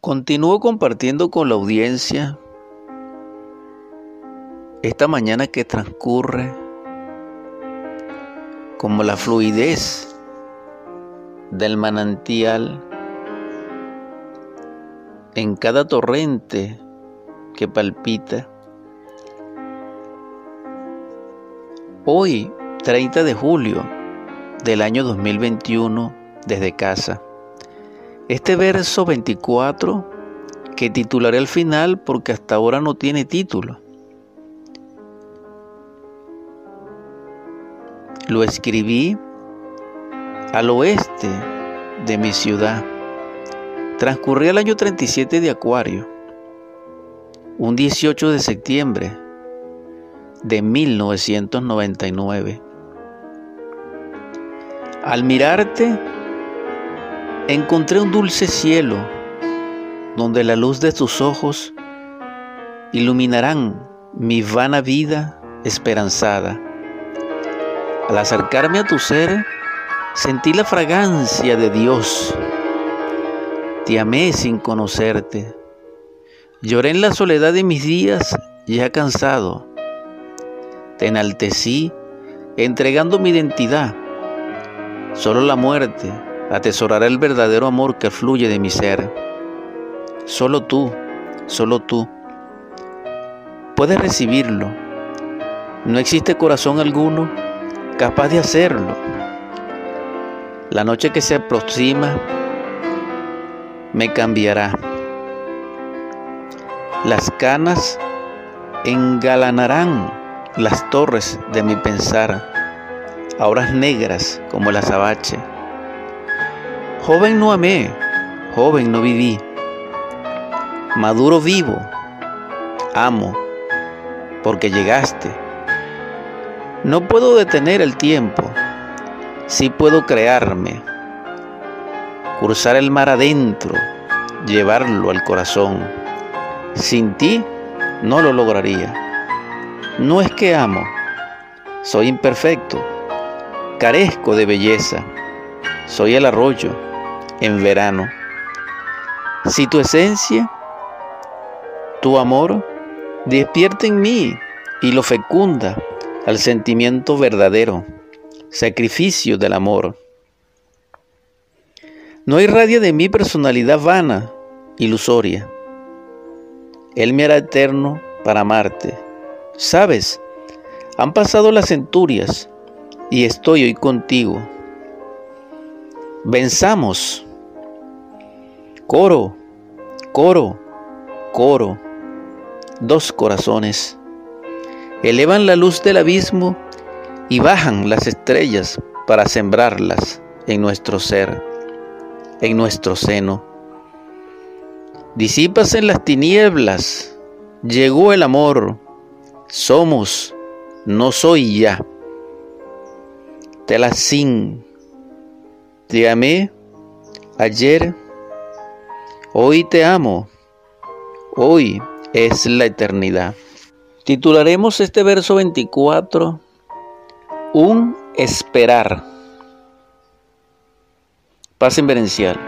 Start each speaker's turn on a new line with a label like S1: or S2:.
S1: Continúo compartiendo con la audiencia esta mañana que transcurre como la fluidez del manantial en cada torrente que palpita. Hoy, 30 de julio del año 2021, desde casa. Este verso 24, que titularé al final porque hasta ahora no tiene título. Lo escribí al oeste de mi ciudad. Transcurría el año 37 de Acuario, un 18 de septiembre de 1999. Al mirarte, encontré un dulce cielo donde la luz de tus ojos iluminarán mi vana vida esperanzada. Al acercarme a tu ser, sentí la fragancia de Dios. Te amé sin conocerte. Lloré en la soledad de mis días ya cansado. Te enaltecí entregando mi identidad. Solo la muerte atesorará el verdadero amor que fluye de mi ser. Solo tú, solo tú, puedes recibirlo. No existe corazón alguno capaz de hacerlo. La noche que se aproxima me cambiará. Las canas engalanarán las torres de mi pensar, ahora negras como el azabache Joven no amé, joven no viví. Maduro vivo, amo, porque llegaste. No puedo detener el tiempo, sí puedo crearme, cruzar el mar adentro, llevarlo al corazón. Sin ti no lo lograría. No es que amo, soy imperfecto, carezco de belleza, soy el arroyo en verano. Si tu esencia, tu amor, despierta en mí y lo fecunda al sentimiento verdadero, sacrificio del amor. No irradia de mí personalidad vana, ilusoria. Él me hará eterno para amarte. Sabes, han pasado las centurias y estoy hoy contigo. Venzamos Coro, coro, coro. Dos corazones. Elevan la luz del abismo y bajan las estrellas para sembrarlas en nuestro ser, en nuestro seno. Disipas en las tinieblas, llegó el amor, somos, no soy ya. Te la sin, te amé ayer Hoy te amo. Hoy es la eternidad. Titularemos este verso 24 Un esperar. Paz inverencial.